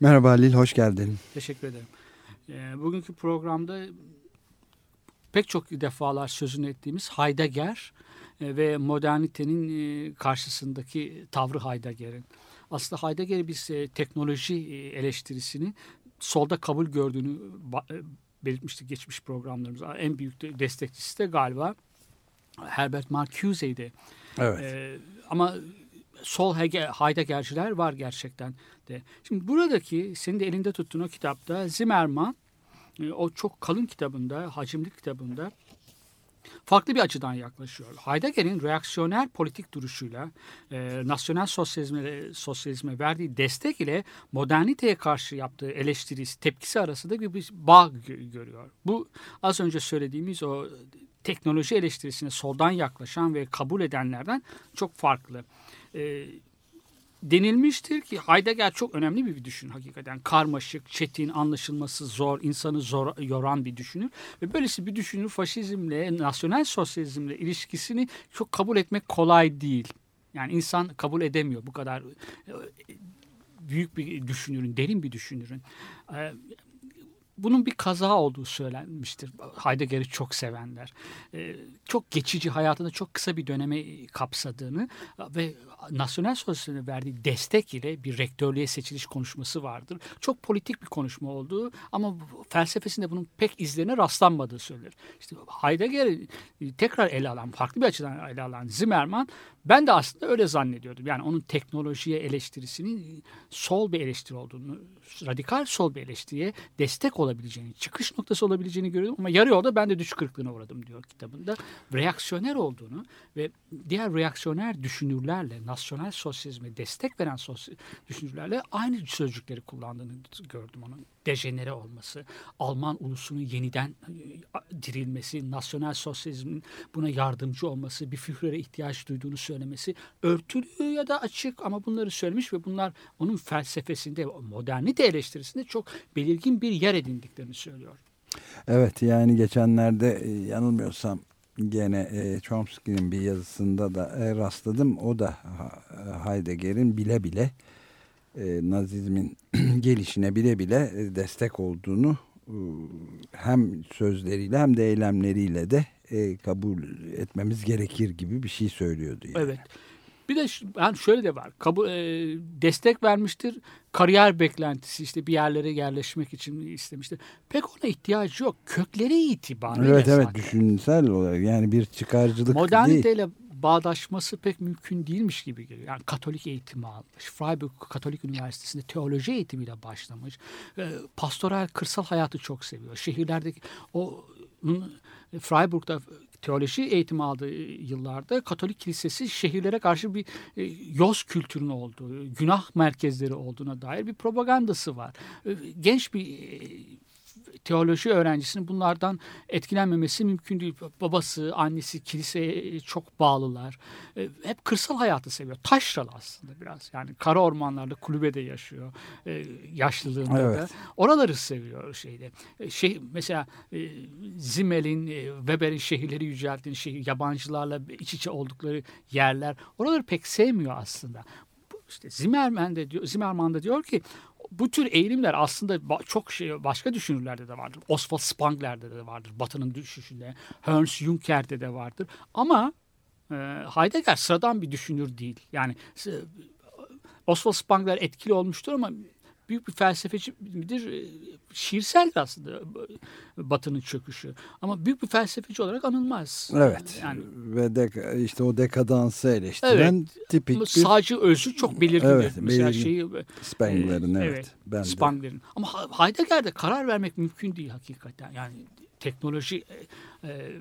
Merhaba Halil, hoş geldin. Teşekkür ederim. Ee, bugünkü programda pek çok defalar sözünü ettiğimiz Heidegger e, ve modernitenin e, karşısındaki tavrı Heidegger'in. Aslında Heidegger biz e, teknoloji e, eleştirisini solda kabul gördüğünü e, belirtmiştik geçmiş programlarımızda. En büyük de- destekçisi de galiba Herbert Marcuse'ydi. Evet. Ee, ama sol Hege, Heideggerciler var gerçekten de. Şimdi buradaki senin de elinde tuttuğun o kitapta Zimmerman e, o çok kalın kitabında, hacimli kitabında farklı bir açıdan yaklaşıyor. Heidegger'in reaksiyoner politik duruşuyla e, nasyonel sosyalizme, sosyalizme verdiği destek ile moderniteye karşı yaptığı eleştirisi, tepkisi arasında bir, bir bağ gö- görüyor. Bu az önce söylediğimiz o teknoloji eleştirisine soldan yaklaşan ve kabul edenlerden çok farklı. E, denilmiştir ki Heidegger çok önemli bir düşünür hakikaten. Karmaşık, çetin, anlaşılması zor, insanı zor yoran bir düşünür. Ve böylesi bir düşünür faşizmle, nasyonel sosyalizmle ilişkisini çok kabul etmek kolay değil. Yani insan kabul edemiyor bu kadar e, büyük bir düşünürün, derin bir düşünürün. Bunun bir kaza olduğu söylenmiştir. Heidegger'i çok sevenler. E, Çok geçici hayatında çok kısa bir döneme kapsadığını ve nasyonel sosyalizme verdiği destek ile bir rektörlüğe seçiliş konuşması vardır. Çok politik bir konuşma olduğu ama felsefesinde bunun pek izlerine rastlanmadığı söylenir. İşte Heidegger'i tekrar ele alan, farklı bir açıdan ele alan Zimmerman ben de aslında öyle zannediyordum. Yani onun teknolojiye eleştirisinin sol bir eleştiri olduğunu, radikal sol bir eleştiriye destek olabileceğini, çıkış noktası olabileceğini görüyordum. Ama yarı yolda ben de düş kırıklığına uğradım diyor kitabında. Reaksiyoner olduğunu ve diğer reaksiyoner düşünürlerle, nasyonel sosyalizme destek veren sosy- düşünürlerle aynı sözcükleri kullandığını gördüm onun. Dejenere olması, Alman ulusunun yeniden e, dirilmesi, nasyonel sosyalizmin buna yardımcı olması, bir Führer'e ihtiyaç duyduğunu söylemesi örtülü ya da açık ama bunları söylemiş ve bunlar onun felsefesinde, modernite eleştirisinde çok belirgin bir yer edindiklerini söylüyor. Evet yani geçenlerde e, yanılmıyorsam gene e, Chomsky'nin bir yazısında da e, rastladım. O da ha- Heidegger'in bile bile e, Nazizmin gelişine bile bile e, destek olduğunu e, hem sözleriyle hem de eylemleriyle de e, kabul etmemiz gerekir gibi bir şey söylüyordu. Yani. Evet. Bir de yani şöyle de var. Kabul, e, destek vermiştir. Kariyer beklentisi işte bir yerlere yerleşmek için istemiştir. Pek ona ihtiyacı yok. Kökleri itibariyle Evet evet zaten. düşünsel olarak yani bir çıkarcılık değil. Moderniteyle bağdaşması pek mümkün değilmiş gibi geliyor. Yani Katolik eğitimi almış. Freiburg Katolik Üniversitesi'nde teoloji eğitimiyle başlamış. E, pastoral kırsal hayatı çok seviyor. Şehirlerdeki o onun Freiburg'da teoloji eğitimi aldığı yıllarda Katolik Kilisesi şehirlere karşı bir e, yoz kültürünün olduğu, günah merkezleri olduğuna dair bir propagandası var. E, Genç bir e, teoloji öğrencisinin bunlardan etkilenmemesi mümkün değil. Babası, annesi kiliseye çok bağlılar. E, Hep kırsal hayatı seviyor. Taşralı aslında biraz. Yani kara ormanlarda kulübede yaşıyor. E, Yaşlılığında Evet. da. Oraları seviyor şeyde. E, Şey, mesela e, Zimmel'in, e, Weber'in şehirleri yücelttiğini, şehir, yabancılarla iç içe oldukları yerler. Oraları pek sevmiyor aslında. İşte Zimmerman de diyor, Zimmerman da diyor ki bu tür eğilimler aslında çok şey başka düşünürlerde de vardır. Oswald Spengler'de de vardır. Batı'nın düşüşünde. Ernst Junker'de de vardır. Ama e, Heidegger sıradan bir düşünür değil. Yani Oswald Spengler etkili olmuştur ama büyük bir felsefeci midir? E, Şiirseldir aslında Batı'nın çöküşü. Ama büyük bir felsefeci olarak anılmaz. Evet. Yani Ve de, işte o dekadansı eleştiren tipik bir sağcı özü çok belirgin. Evet, Mesela belirgin. şeyi Spengler'in Ee, evet. evet, Ben. Spengler'in. Ama Heidegger'de karar vermek mümkün değil hakikaten. Yani teknoloji e, e,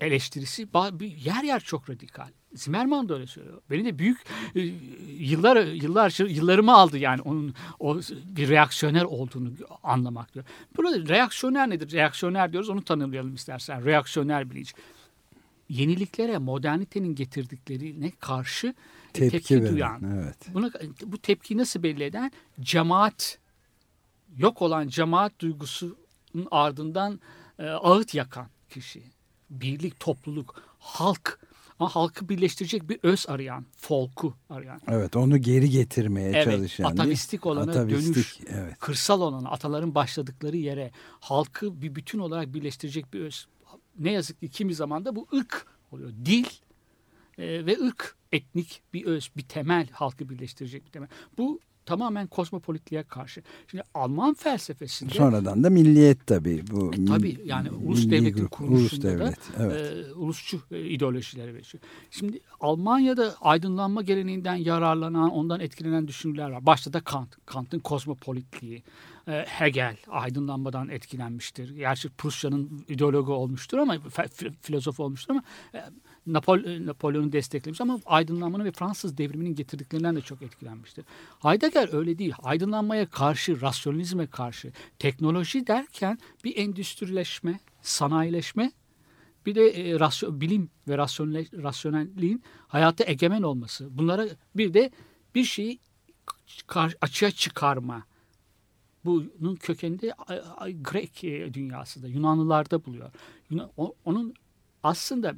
eleştirisi yer yer çok radikal. Zimmerman da öyle söylüyor. Beni de büyük e, yıllar yıllar yıllarımı aldı yani onun o bir reaksiyoner olduğunu anlamak diyor. Burada reaksiyoner nedir? Reaksiyoner diyoruz onu tanımlayalım istersen. Reaksiyoner bilinç. Yeniliklere, modernitenin getirdiklerine karşı Tepki, tepki, veren, duyan. Evet. Buna, bu tepkiyi nasıl belli eden? Cemaat, yok olan cemaat duygusunun ardından e, ağıt yakan kişi. Birlik, topluluk, halk. Ama halkı birleştirecek bir öz arayan, folku arayan. Evet onu geri getirmeye Evet, çalışan. atavistik olana Atavistik, dönüş. Evet. Kırsal olana, ataların başladıkları yere halkı bir bütün olarak birleştirecek bir öz. Ne yazık ki kimi zaman da bu ırk oluyor. Dil e, ve ırk etnik bir öz, bir temel halkı birleştirecek bir temel. Bu tamamen kozmopolitliğe karşı. Şimdi Alman felsefesinde Sonradan da milliyet tabii. Bu E, tabii, yani ulus devletin kuruluşunda ulus da, devlet. Evet. e, ulusçu e, ideolojilere geçiyor. Şimdi Almanya'da aydınlanma geleneğinden yararlanan, ondan etkilenen düşünürler var. Başta da Kant, Kant'ın kozmopolitliği, e, Hegel aydınlanmadan etkilenmiştir. Gerçi Prusya'nın ideologu olmuştur ama filozof olmuştur ama e, Napol e, Napolyon'u desteklemiş ama aydınlanmanın ve Fransız devriminin getirdiklerinden de çok etkilenmiştir. Heidegger öyle değil. Aydınlanmaya karşı, rasyonalizme karşı, teknoloji derken bir endüstrileşme, sanayileşme bir de e, rasyo- bilim ve rasyonel- rasyonelliğin hayata egemen olması. Bunlara bir de bir şeyi açığa çıkarma. Bunun a- Grek e, dünyasında, Yunanlılarda buluyor. Onun aslında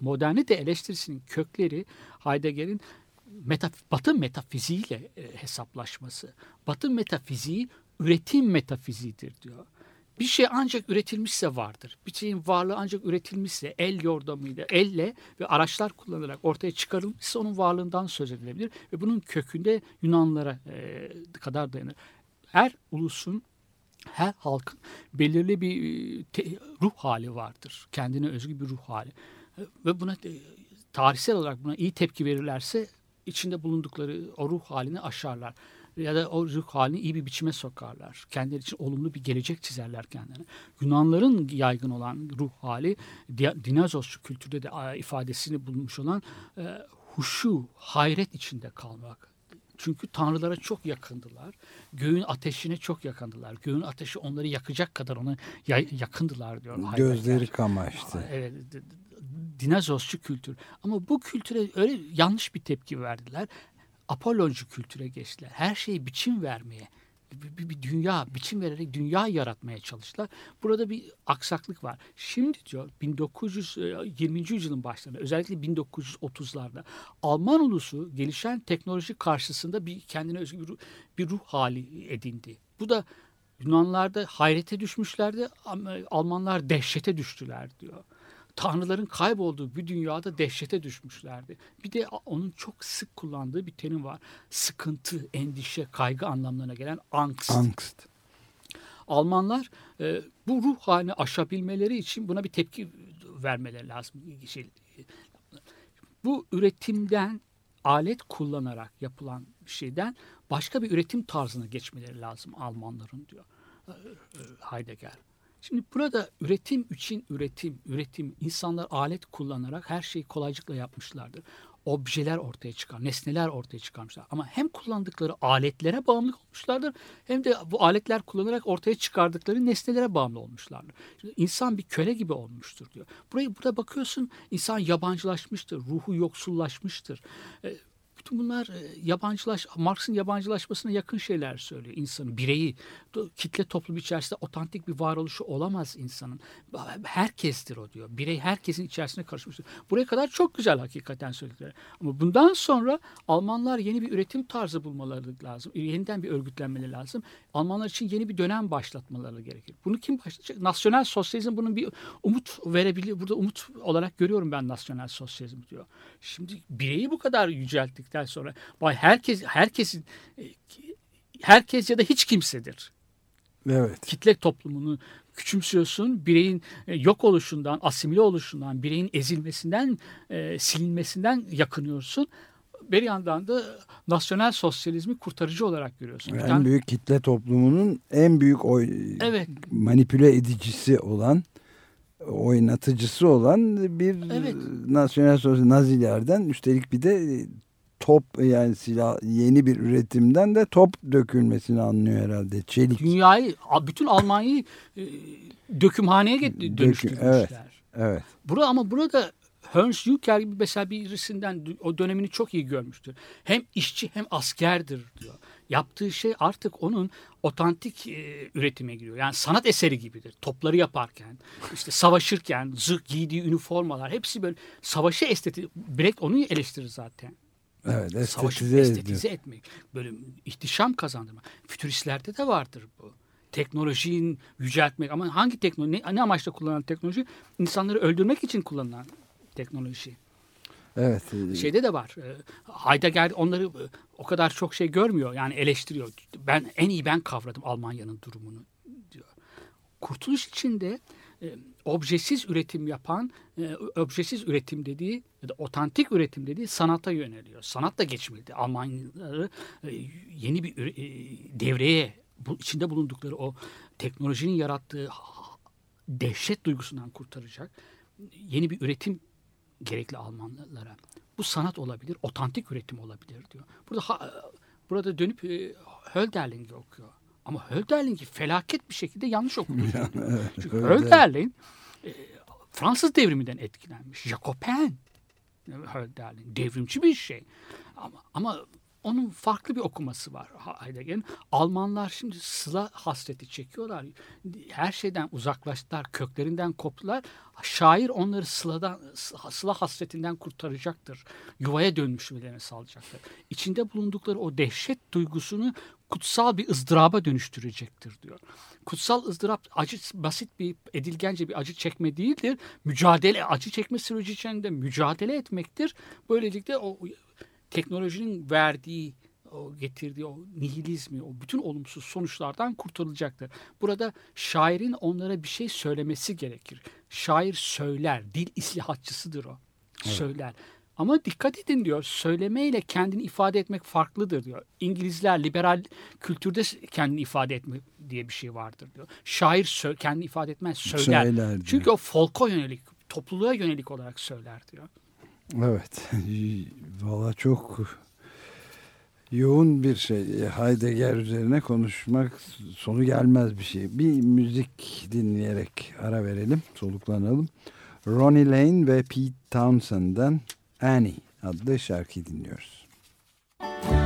modernite eleştirisinin kökleri Heidegger'in metaf Batı metafiziğiyle e, hesaplaşması. Batı metafiziği üretim metafiziğidir diyor. Bir şey ancak üretilmişse vardır. Bir şeyin varlığı ancak üretilmişse el yordamıyla, elle ve araçlar kullanılarak ortaya çıkarılmışsa onun varlığından söz edilebilir. Ve bunun kökünde Yunanlara e, kadar dayanır. Her ulusun her halkın belirli bir e, ruh hali vardır. Kendine özgü bir ruh hali. Ve buna e, tarihsel olarak buna iyi tepki verirlerse içinde bulundukları o ruh halini aşarlar. Ya da o ruh halini iyi bir biçime sokarlar. Kendileri için olumlu bir gelecek çizerler kendilerine. Yunanların yaygın olan ruh hali Di- dinozosçu kültürde de ifadesini bulmuş olan e, huşu, hayret içinde kalmak. Çünkü tanrılara çok yakındılar. Göğün ateşine çok yakındılar. Göğün ateşi onları yakacak kadar ona ya- yakındılar diyor. Gözleri kamaştı. Evet, d- d- dinozorcu kültür. Ama bu kültüre öyle yanlış bir tepki verdiler. Apolloncu kültüre geçtiler. Her şeye biçim vermeye, bir, bir, bir dünya, biçim vererek dünya yaratmaya çalıştılar. Burada bir aksaklık var. Şimdi diyor 1920. yüzyılın başlarında özellikle 1930'larda Alman ulusu gelişen teknoloji karşısında bir kendine özgü bir ruh, bir ruh hali edindi. Bu da Yunanlarda hayrete düşmüşlerdi ama Almanlar dehşete düştüler diyor. Tanrıların kaybolduğu bir dünyada dehşete düşmüşlerdi. Bir de onun çok sık kullandığı bir terim var. Sıkıntı, endişe, kaygı anlamlarına gelen angst. Angst. Almanlar e, bu ruh halini aşabilmeleri için buna bir tepki vermeleri lazım. Şey, bu üretimden alet kullanarak yapılan şeyden başka bir üretim tarzına geçmeleri lazım Almanların diyor e, e, Heidegger. Şimdi burada üretim için üretim, üretim insanlar alet kullanarak her şeyi kolaycılıkla yapmışlardır. Objeler ortaya çıkar, nesneler ortaya çıkarmışlar. Ama hem kullandıkları aletlere bağımlı olmuşlardır hem de bu aletler kullanarak ortaya çıkardıkları nesnelere bağımlı olmuşlardır. Şimdi insan bir köle gibi olmuştur diyor. Burayı burada bakıyorsun insan yabancılaşmıştır, ruhu yoksullaşmıştır. E, bütün bunlar e, yabancılaş, Marx'ın yabancılaşmasına yakın şeyler söylüyor insanı, bireyi. Kitle toplum içerisinde otantik bir varoluşu olamaz insanın. Herkestir o diyor. Birey herkesin içerisine karışmıştır. Buraya kadar çok güzel hakikaten söyledikleri. Ama bundan sonra Almanlar yeni bir üretim tarzı bulmaları lazım. Yeniden bir örgütlenmeleri lazım. Almanlar için yeni bir dönem başlatmaları gerekir. Bunu kim başlatacak? Nasyonel sosyalizm bunun bir umut verebilir. Burada umut olarak görüyorum ben nasyonel sosyalizm diyor. Şimdi bireyi bu kadar yücelttikten sonra vay herkes herkesin herkes ya da hiç kimsedir. Evet. Kitle toplumunu küçümsüyorsun. Bireyin e, yok oluşundan, asimile oluşundan, bireyin ezilmesinden, e, silinmesinden yakınıyorsun. Bir yandan da nasyonel sosyalizmi kurtarıcı olarak görüyorsun. Bir En tane- büyük kitle toplumunun en büyük oy, Evet. manipüle edicisi olan oynatıcısı olan bir Evet. nasyonel sosyal nazilerden üstelik bir de top yani silah yeni bir üretimden de top dökülmesini anlıyor herhalde. Çelik. Dünyayı, bütün Almanya'yı e, dökümhaneye dönüştürmüşler. evet. Evet. Burada ama burada Ernst Jucker gibi mesela birisinden o dönemini çok iyi görmüştür. Hem işçi hem askerdir diyor. Yaptığı şey artık onun otantik e, üretime giriyor. Yani sanat eseri gibidir. Topları yaparken, işte savaşırken, zırh giydiği üniformalar hepsi böyle savaşı esteti. Brecht onu eleştirir zaten. Evet. Savaşı estetize ediyor. etmek. Böyle ihtişam kazandırma. Fütüristlerde de vardır bu. Teknolojiyi yüceltmek ama hangi teknoloji ne, ne amaçla kullanılan teknoloji? İnsanları öldürmek için kullanılan teknoloji. Evet. Şeyde de var. E, Heidegger onları e, o kadar çok şey görmüyor. Yani eleştiriyor. Ben en iyi ben kavradım Almanya'nın durumunu diyor. Kurtuluş içinde e, objesiz üretim yapan, e, objesiz üretim dediği ya da otantik üretim dediği sanata yöneliyor. Sanat da geçmedi. Almanyaları e, yeni bir e, devreye bu içinde bulundukları o teknolojinin yarattığı dehşet duygusundan kurtaracak yeni bir üretim gerekli Almanlara. Bu sanat olabilir, otantik üretim olabilir diyor. Burada ha- burada dönüp e, Hölderlin'i okuyor. Ama Hölderlin'i felaket bir şekilde yanlış okuyor. Çünkü Hölder- Hölderlin e, Fransız devriminden etkilenmiş. Jacobin Hölderlin devrimci bir şey. Ama, ama onun farklı bir okuması var Heidegger'in. Almanlar şimdi sıla hasreti çekiyorlar. Her şeyden uzaklaştılar, köklerinden koptular. Şair onları sıladan, sıla hasretinden kurtaracaktır. Yuvaya dönmüşlerini sağlayacaktır. İçinde bulundukları o dehşet duygusunu kutsal bir ızdıraba dönüştürecektir diyor. Kutsal ızdırap acı basit bir edilgence bir acı çekme değildir. Mücadele acı çekme süreci içinde mücadele etmektir. Böylelikle o teknolojinin verdiği o getirdiği o nihilizmi, o bütün olumsuz sonuçlardan kurtulacaktır. Burada şairin onlara bir şey söylemesi gerekir. Şair söyler, dil islihatçısıdır o. Söyler. Ama dikkat edin diyor, söylemeyle kendini ifade etmek farklıdır diyor. İngilizler liberal kültürde kendini ifade etme diye bir şey vardır diyor. Şair sö- kendini ifade etmez, söyler. Söyler diyor. Çünkü o folka yönelik, topluluğa yönelik olarak söyler diyor. Evet. Valla çok yoğun bir şey. Heidegger üzerine konuşmak sonu gelmez bir şey. Bir müzik dinleyerek ara verelim, soluklanalım. Ronnie Lane ve Pete Townsend'den Annie adlı şarkıyı dinliyoruz. Old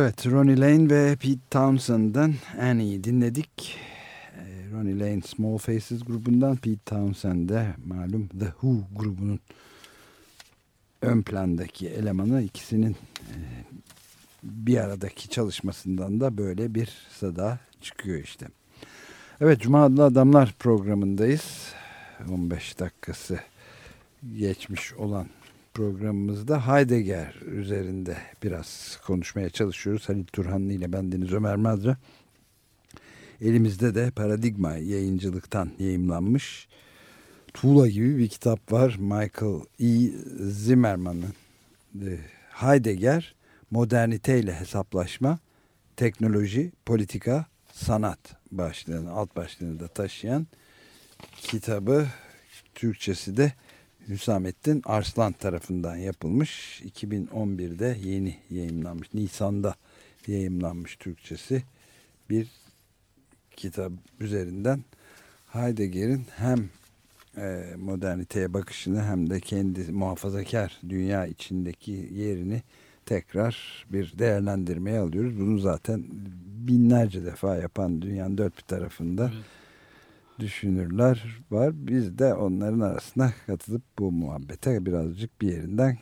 Evet, Ronnie Lane ve Pete Townsend'dan Annie'yi dinledik. Ee, Ronnie Lane Small Faces grubundan, Pete Townsend de malum The Who grubunun ön plandaki elemanı ikisinin e, bir aradaki çalışmasından da böyle bir sada çıkıyor işte. Evet, Cuma Adlı Adamlar programındayız. 15 dakikası geçmiş olan programımızda Heidegger üzerinde biraz konuşmaya çalışıyoruz. Halil Turhanlı ile ben Deniz Ömer Madra. Elimizde de Paradigma yayıncılıktan yayımlanmış Tuğla gibi bir kitap var. Michael E. Zimmerman'ın e, Heidegger Modernite ile Hesaplaşma Teknoloji, Politika, Sanat başlığını, alt başlığını da taşıyan kitabı Türkçesi de Hüsamettin Arslan tarafından yapılmış. 2011'de yeni yayımlanmış. Nisan'da yayımlanmış Türkçesi bir kitap üzerinden Heidegger'in hem e, moderniteye bakışını hem de kendi muhafazakar dünya içindeki yerini tekrar bir değerlendirmeye alıyoruz. Bunu zaten binlerce defa yapan dünyanın dört bir tarafında Evet. Düşünürler var. Biz de onların arasına katılıp bu muhabbete birazcık bir yerinden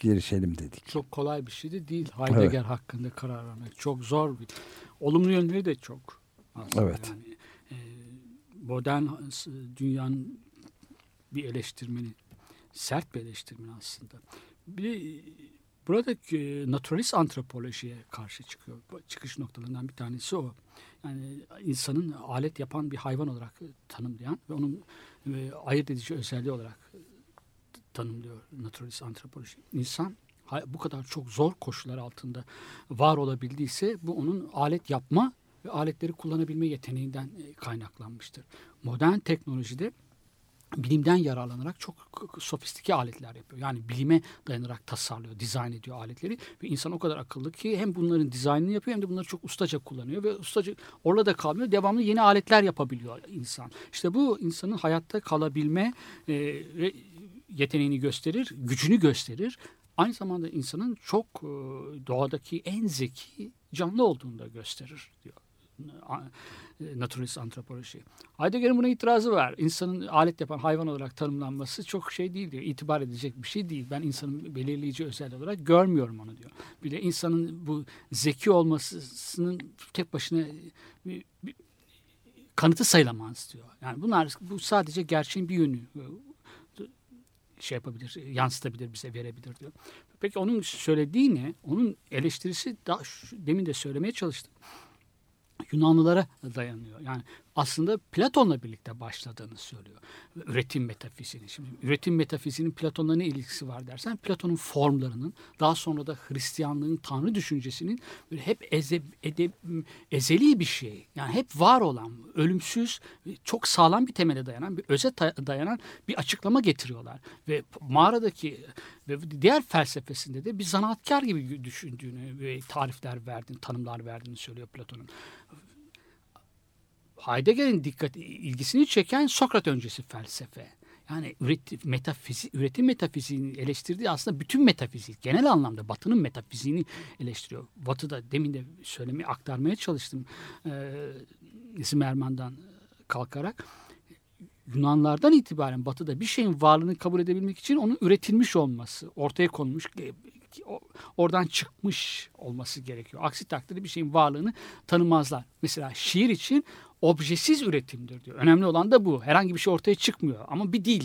girişelim dedik. Çok kolay bir şey de değil. Heidegger hakkında karar vermek. Çok zor bir. Olumlu yönleri de çok. aslında. Evet. Yani, e, modern dünyanın bir eleştirmeni. Sert bir eleştirmeni aslında. Bir de, e, naturalist antropolojiye karşı çıkıyor. Çıkış noktalarından bir tanesi o. Yani insanın alet yapan bir hayvan olarak tanımlayan ve onun e, ayırt edici özelliği olarak tanımlıyor naturalist antropoloji. İnsan bu kadar çok zor koşullar altında var olabildiyse bu onun alet yapma ve aletleri kullanabilme yeteneğinden e, kaynaklanmıştır. Modern teknolojide bilimden yararlanarak çok sofistike aletler yapıyor. Yani bilime dayanarak tasarlıyor, dizayn ediyor aletleri ve insan o kadar akıllı ki hem bunların dizaynını yapıyor hem de bunları çok ustaca kullanıyor ve ustaca orada da kalmıyor. Devamlı yeni aletler yapabiliyor insan. İşte bu insanın hayatta kalabilme e, yeteneğini gösterir, gücünü gösterir. Aynı zamanda insanın çok e, doğadaki en zeki canlı olduğunu da gösterir diyor. E, Naturalist antropoloji. Heidegger'in buna itirazı var. İnsanın alet yapan hayvan olarak tanımlanması çok şey değil diyor. İtibar edecek bir şey değil. Ben insanın belirleyici özelliği olarak görmüyorum onu diyor. Bir de insanın bu zeki olmasının tek başına bir, bir kanıtı sayılamaz diyor. Yani bunlar bu sadece gerçeğin bir yönü e, şey yapabilir, yansıtabilir, bize verebilir diyor. Peki onun söylediği ne? Onun eleştirisi daha şu- demin de söylemeye çalıştım. Yunanlılara dayanıyor. Yani aslında Platon'la birlikte başladığını söylüyor. Üretim metafiziğinin. Şimdi üretim metafiziğinin Platon'la ne ilgisi var dersen Platon'un formlarının daha sonra da Hristiyanlığın tanrı düşüncesinin hep eze, ede- ezeli bir şey. Yani hep var olan, ölümsüz, çok sağlam bir temele dayanan, bir öze dayanan bir açıklama getiriyorlar. Ve mağaradaki ve diğer felsefesinde de bir zanaatkar gibi düşündüğünü ve tarifler verdiğini, tanımlar verdiğini söylüyor Platon'un. Heidegger'in dikkat ilgisini çeken Sokrat öncesi felsefe. Yani üretim, metafizik, üretim metafiziğini eleştirdiği aslında bütün metafizik, genel anlamda Batı'nın metafiziğini eleştiriyor. Batı'da demin de söylemeye aktarmaya çalıştım e, Zimmerman'dan kalkarak. Yunanlardan itibaren Batı'da bir şeyin varlığını kabul edebilmek için onun üretilmiş olması, ortaya konmuş, oradan çıkmış olması gerekiyor. Aksi takdirde bir şeyin varlığını tanımazlar. Mesela şiir için objesiz üretimdir diyor. Önemli olan da bu. Herhangi bir şey ortaya çıkmıyor ama bir dil.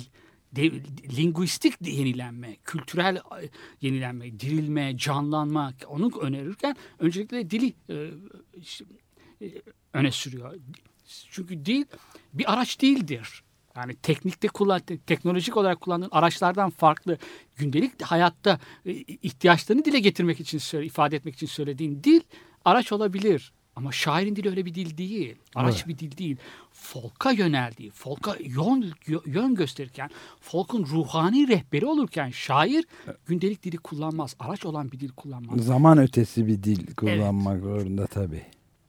De, linguistik yenilenme, kültürel e, yenilenme, dirilme, canlanma onu önerirken öncelikle dili e, e, öne sürüyor. Çünkü dil bir araç değildir. Yani teknikte kullan, te- teknolojik olarak kullandığın araçlardan farklı gündelik hayatta e, ihtiyaçlarını dile getirmek için ifade etmek için söylediğin dil araç olabilir. Ama şairin dili öyle bir dil değil. Araç Evet. bir dil değil. Folka yöneldiği, folka yön, yön gösterirken, folkun ruhani rehberi olurken şair gündelik dili kullanmaz. Araç olan bir dil kullanmaz. Zaman ötesi bir dil kullanmak zorunda tabii.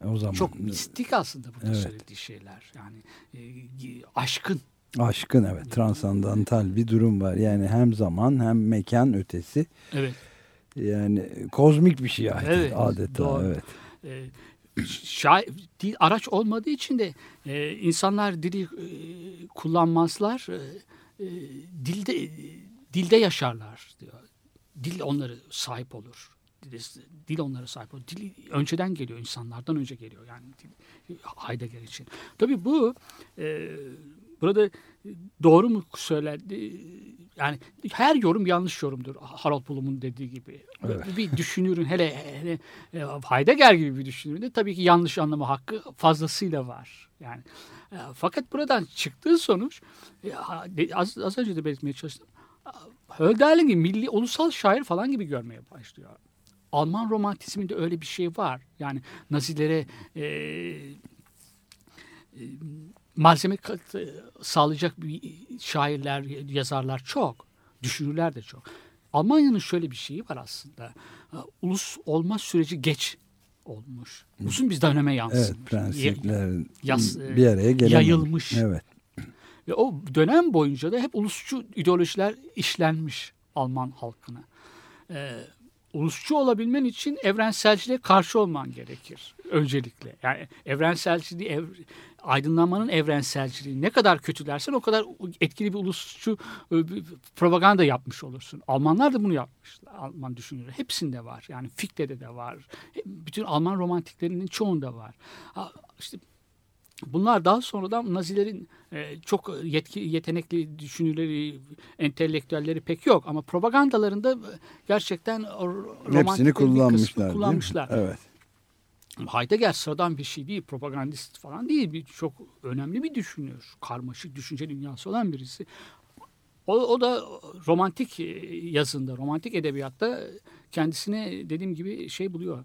O zaman Çok mistik aslında burada Evet. söylediği şeyler. Yani e, aşkın. aşkın evet transandantal bir durum var. Yani hem zaman hem mekan ötesi Evet. Yani kozmik bir şey adeta. Evet, adeta doğru. evet. e, şa- araç olmadığı için de e, insanlar dili e, kullanmazlar. E, e, dilde dilde yaşarlar diyor. Dil onları sahip olur. Dil, dil onlara sahip olur. Dil önceden geliyor insanlardan önce geliyor yani dil, Heidegger için. Tabii bu e, burada doğru mu söylendi? Yani her yorum yanlış yorumdur. Harold Bloom'un dediği gibi. Evet. Bir düşünürün hele, hele e, Heidegger gibi bir düşünürün de tabii ki yanlış anlama hakkı fazlasıyla var. Yani e, fakat buradan çıktığı sonuç e, az, az önce de belirtmeye çalıştım. Hölderlin'i milli ulusal şair falan gibi görmeye başlıyor. Alman romantizminde öyle bir şey var. Yani Nazilere e, e, malzeme e, sağlayacak bir şairler, yazarlar çok. Düşünürler de çok. Almanya'nın şöyle bir şeyi var aslında. E, Ulus olma süreci geç olmuş. Uzun bir döneme Evet yansımış. prensiplerin Yas- e, bir araya gelememiş. yayılmış. Evet. Ve o dönem boyunca da hep ulusçu ideolojiler işlenmiş Alman halkına. Ee, ulusçu olabilmen için evrenselciliğe karşı olman gerekir öncelikle. Yani evrenselciliği, ev, aydınlanmanın evrenselciliği ne kadar kötülersen o kadar etkili bir ulusçu e, bir propaganda yapmış olursun. Almanlar da bunu yapmışlar. Alman düşünürler. Hepsinde var. Yani Fichte'de de var. Bütün Alman romantiklerinin çoğunda var. Ha, İşte Bunlar daha sonradan Nazilerin e, çok yetki, yetenekli düşünürleri, entelektüelleri pek yok. Ama propagandalarında gerçekten romantiklerin bir kısmını kullanmışlar. kullanmışlar. Evet. Heidegger sıradan bir şey değil, propagandist falan değil. Bir, çok önemli bir düşünür. Karmaşık düşünce dünyası olan birisi. O, o da romantik e, yazında, romantik edebiyatta kendisine dediğim gibi şey buluyor.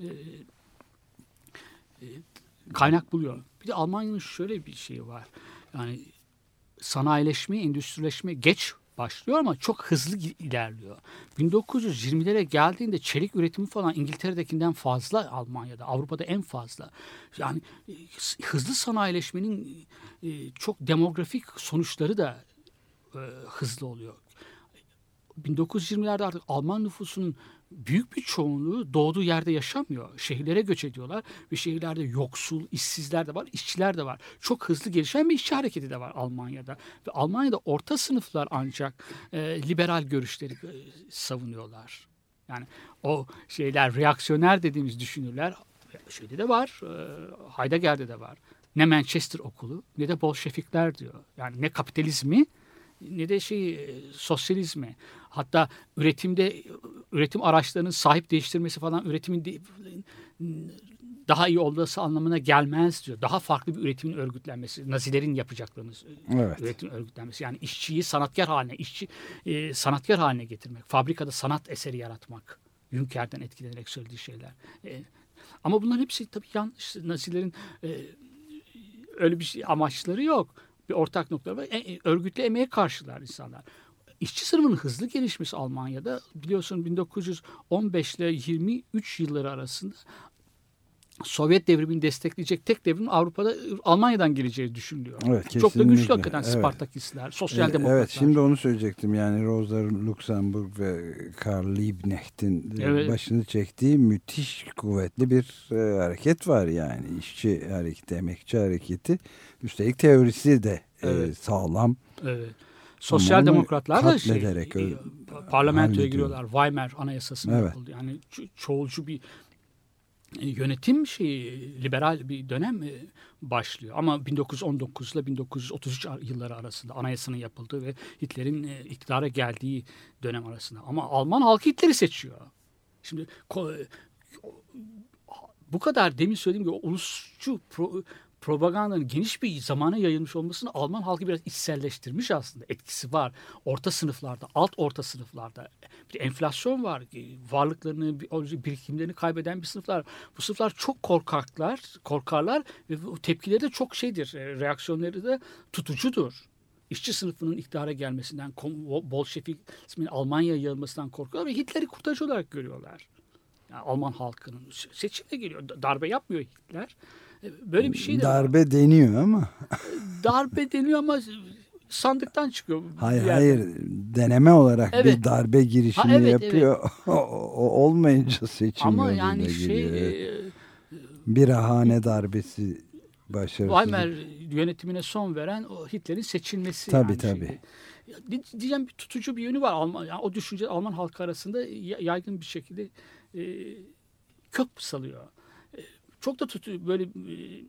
E, e, kaynak buluyor. Bir de Almanya'nın şöyle bir şeyi var. Yani sanayileşme, endüstrileşme geç başlıyor ama çok hızlı ilerliyor. 1920'lere geldiğinde çelik üretimi falan İngiltere'dekinden fazla Almanya'da, Avrupa'da en fazla. Yani e, hızlı sanayileşmenin e, çok demografik sonuçları da e, hızlı oluyor. 1920'lerde artık Alman nüfusunun büyük bir çoğunluğu doğduğu yerde yaşamıyor. Şehirlere göç ediyorlar ve şehirlerde yoksul, işsizler de var, işçiler de var. Çok hızlı gelişen bir işçi hareketi de var Almanya'da. Ve Almanya'da orta sınıflar ancak e, liberal görüşleri e, savunuyorlar. Yani o şeyler reaksiyoner dediğimiz düşünürler şeyde de var, e, Heidegger'de de var. Ne Manchester okulu ne de Bolşevikler diyor. Yani ne kapitalizmi ne de şey e, sosyalizmi. Hatta üretimde üretim araçlarının sahip değiştirmesi falan üretimin de- daha iyi olması anlamına gelmez diyor. Daha farklı bir üretimin örgütlenmesi, Nazilerin yapacaklarını Evet. üretim örgütlenmesi. Yani işçiyi sanatkar haline, işçi e, sanatkar haline getirmek, fabrikada sanat eseri yaratmak. Junker'den etkilenerek söylediği şeyler. E, ama bunların hepsi tabii yanlış. Nazilerin e, öyle bir şey amaçları yok. Bir ortak nokta var. E, e, örgütlü emeğe karşılar insanlar. İşçi sınıfının hızlı gelişmesi Almanya'da biliyorsun 1915 ile 23 yılları arasında Sovyet devrimini destekleyecek tek devrim Avrupa'da Almanya'dan geleceği düşünülüyor. Evet, Çok da güçlü hakikaten Evet. Spartakistler, sosyal Ee, demokratlar. Evet şimdi onu söyleyecektim yani Rosa Luxemburg ve Karl Liebknecht'in e, Evet. başını çektiği müthiş kuvvetli bir e, hareket var yani işçi hareketi, emekçi hareketi. Üstelik teorisi de e, Evet. sağlam. Evet. Sosyal onu demokratlar da şey, e, parlamentoya giriyorlar. Weimar anayasasını Evet. yapıldı. Yani ço- çoğulcu bir e, yönetim şeyi, liberal bir dönem e, başlıyor. Ama 1919 ile 1933 ar- yılları arasında anayasanın yapıldığı ve Hitler'in e, iktidara geldiği dönem arasında. Ama Alman halkı Hitler'i seçiyor. Şimdi e, bu kadar demin söylediğim gibi ulusçu pro- propagandanın geniş bir zamana yayılmış olmasını Alman halkı biraz içselleştirmiş aslında. Etkisi var. Orta sınıflarda, alt orta sınıflarda. Bir enflasyon var. E, Varlıklarını, bir- birikimlerini kaybeden bir sınıflar. Bu sınıflar çok korkaklar, korkarlar ve bu tepkileri de çok şeydir. e, Reaksiyonları da tutucudur. İşçi sınıfının iktidara gelmesinden, Bolşevikizmin Almanya'ya yayılmasından korkuyorlar ve Hitler'i kurtarıcı olarak görüyorlar. Yani Alman halkının se- seçimle geliyor. Da- Darbe yapmıyor Hitler. E, Böyle bir şey de var. Darbe deniyor ama Darbe deniyor ama sandıktan çıkıyor. Hayır yerden. hayır deneme olarak Evet. bir darbe girişimi Ha, evet, yapıyor. o olmayınca seçim Ama yani şey e, bir ahane darbesi başarısız. Weimar yönetimine son veren o Hitler'in seçilmesi. Tabii, yani tabii. şeydi. Diyeceğim bir tutucu bir yönü var. Alman, yani o düşünce Alman halkı arasında ya- yaygın bir şekilde e, kök salıyor. E, çok da tutu böyle e,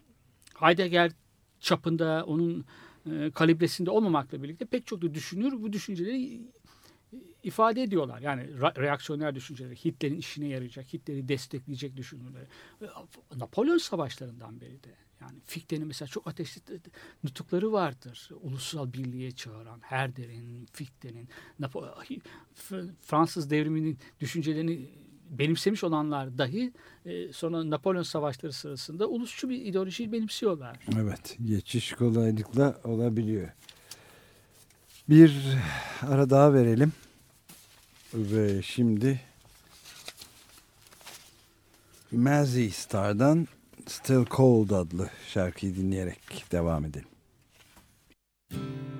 Heidegger çapında onun e, kalibresinde olmamakla birlikte pek çok da düşünür bu düşünceleri ifade ediyorlar. Yani reaksiyoner düşünceleri, Hitler'in işine yarayacak, Hitler'i destekleyecek düşünürler. E, Napolyon savaşlarından beri de. Yani Fichte'nin mesela çok ateşli nutukları vardır. Ulusal birliğe çağıran Herder'in, Fichte'nin, Fransız devriminin düşüncelerini benimsemiş olanlar dahi e, sonra Napolyon savaşları sırasında ulusçu bir ideolojiyi benimsiyorlar. Evet geçiş kolaylıkla olabiliyor. Bir ara daha verelim. Ve şimdi Mazzy Star'dan Still Cold adlı şarkıyı dinleyerek devam edelim. You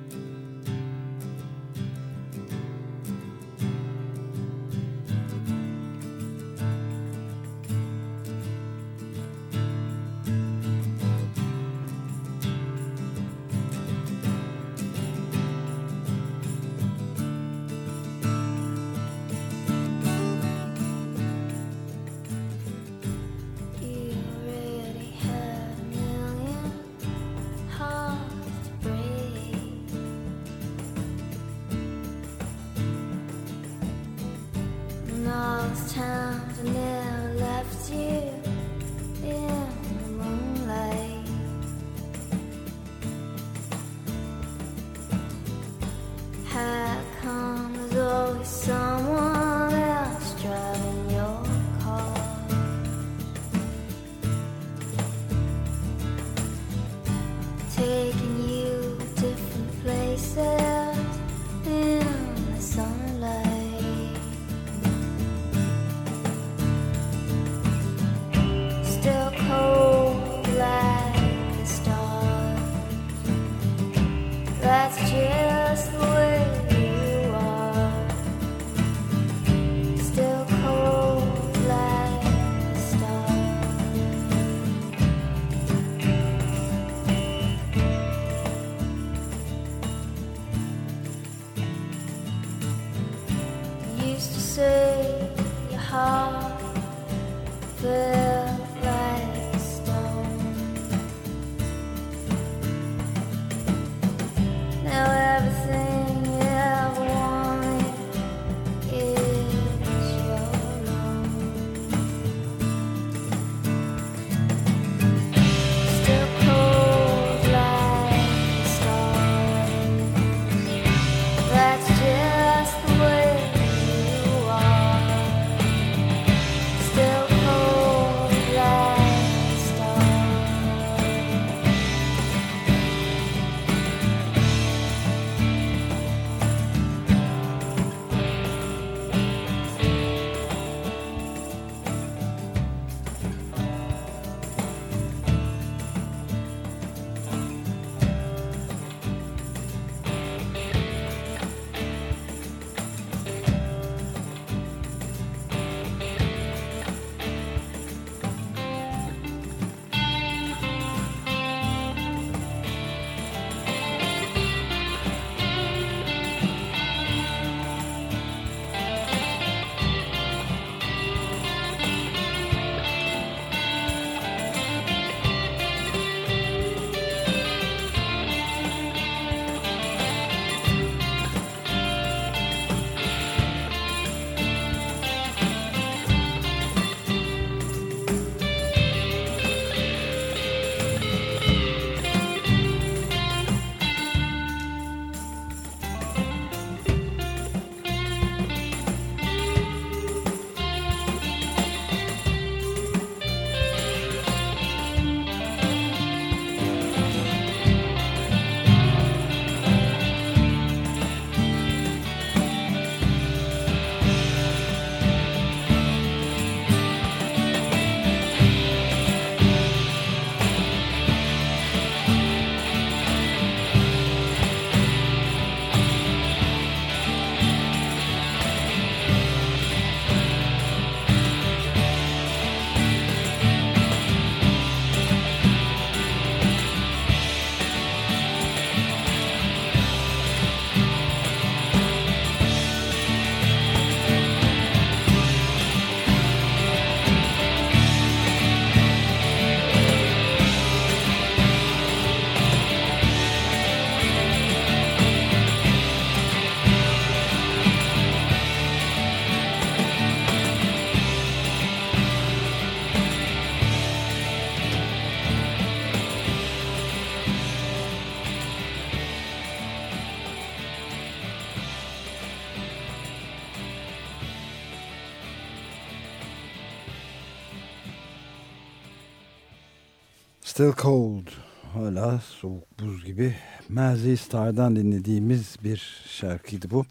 Still Cold. Hala soğuk buz gibi. Mazzy Star'dan dinlediğimiz bir şarkıydı bu.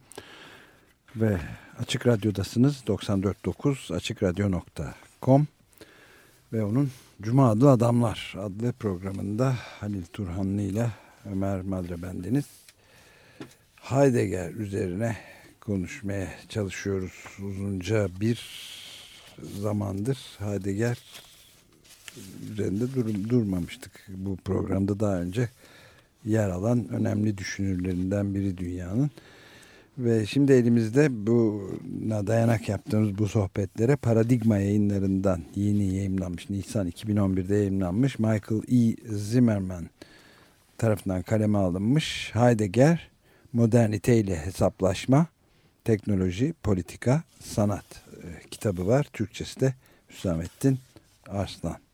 Ve Açık Radyo'dasınız. 94.9 AçıkRadyo.com ve onun Cuma Adlı Adamlar adlı programında Halil Turhanlı ile Ömer Madre bendeniz Heidegger üzerine konuşmaya çalışıyoruz uzunca bir zamandır Heidegger üzerinde dur, durmamıştık. Bu programda daha önce yer alan önemli düşünürlerinden biri dünyanın. Ve şimdi elimizde buna dayanak yaptığımız bu sohbetlere Paradigma yayınlarından yeni yayınlanmış, Nisan 2011'de yayınlanmış Michael E. Zimmerman tarafından kaleme alınmış Heidegger, Modernite ile Hesaplaşma, Teknoloji, Politika, Sanat e, kitabı var. Türkçesi de Hüsamettin Arslan.